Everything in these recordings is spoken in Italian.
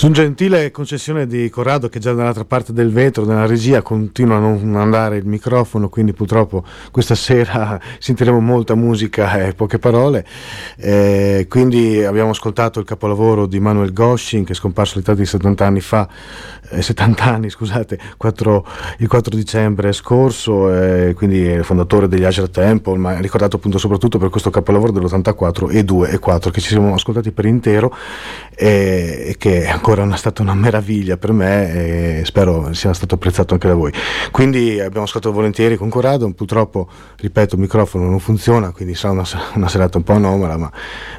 Su gentile concessione di Corrado che già dall'altra parte del vetro, nella regia, continua a non andare il microfono, quindi purtroppo questa sera sentiremo molta musica e poche parole. Eh, quindi abbiamo ascoltato il capolavoro di Manuel Goshin che è scomparso all'età di 70 anni fa, eh, 70 anni scusate, 4, il 4 dicembre scorso, eh, quindi è fondatore degli Azure Temple, ma è ricordato appunto soprattutto per questo capolavoro dell'84 e 2 e 4 che ci siamo ascoltati per intero e che è ancora una, stata una meraviglia per me e spero sia stato apprezzato anche da voi. Quindi abbiamo ascoltato volentieri con Corrado, purtroppo, ripeto, il microfono non funziona, quindi sarà una, una serata un po' anomala, ma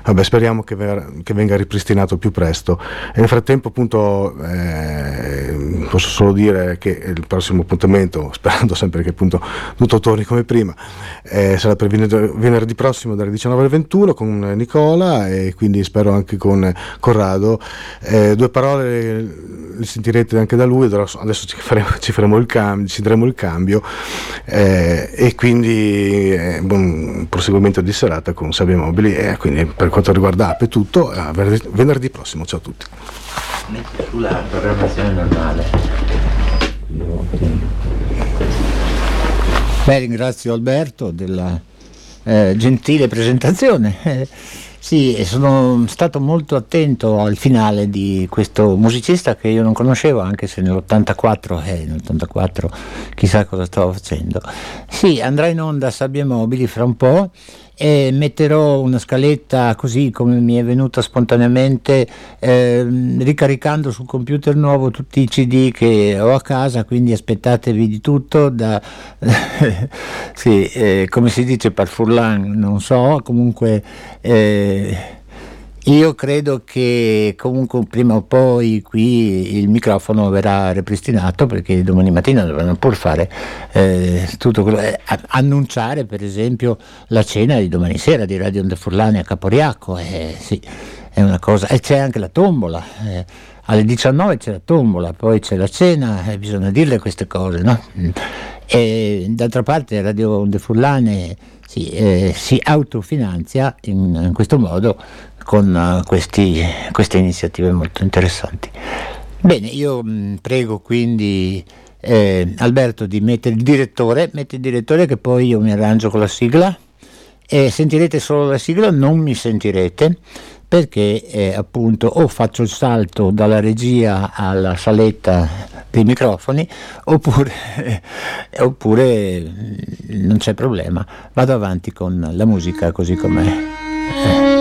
vabbè, speriamo che, ver- che, venga ripristinato più presto. E nel frattempo appunto eh, posso solo dire che il prossimo appuntamento, sperando sempre che appunto tutto torni come prima, eh, sarà per venerdì prossimo dalle 19 alle 21 con Nicola e quindi spero anche con Corrado. Eh, due parole le sentirete anche da lui, adesso ci faremo, ci faremo il cambio, ci daremo il cambio eh, e quindi eh, buon proseguimento di serata con Sabia Mobili e quindi per quanto riguarda App è tutto, venerdì prossimo, ciao a tutti. Metti sulla programmazione normale. Beh, ringrazio Alberto della eh, gentile presentazione. Sì, sono stato molto attento al finale di questo musicista che io non conoscevo, anche se nell'84, eh, nell'84 chissà cosa stavo facendo. Sì, andrà in onda Sabbie Mobili fra un po' e metterò una scaletta così come mi è venuta spontaneamente eh, ricaricando sul computer nuovo tutti i cd che ho a casa quindi aspettatevi di tutto da, sì, eh, come si dice par furlan non so comunque eh, io credo che comunque prima o poi qui il microfono verrà ripristinato perché domani mattina dovranno pur fare eh, tutto quello, eh, annunciare per esempio la cena di domani sera di Radio Onde Furlane a Caporiacco, eh, sì, è una cosa, e c'è anche la tombola, eh, alle 19 c'è la tombola, poi c'è la cena e bisogna dirle queste cose, no? E d'altra parte Radio Onde Furlane sì, eh, si autofinanzia in, in questo modo con uh, questi, queste iniziative molto interessanti. Bene, io mm, prego quindi eh, Alberto di mettere il direttore, metti il direttore che poi io mi arrangio con la sigla e sentirete solo la sigla, non mi sentirete perché eh, appunto o faccio il salto dalla regia alla saletta dei microfoni oppure, eh, oppure non c'è problema, vado avanti con la musica così com'è.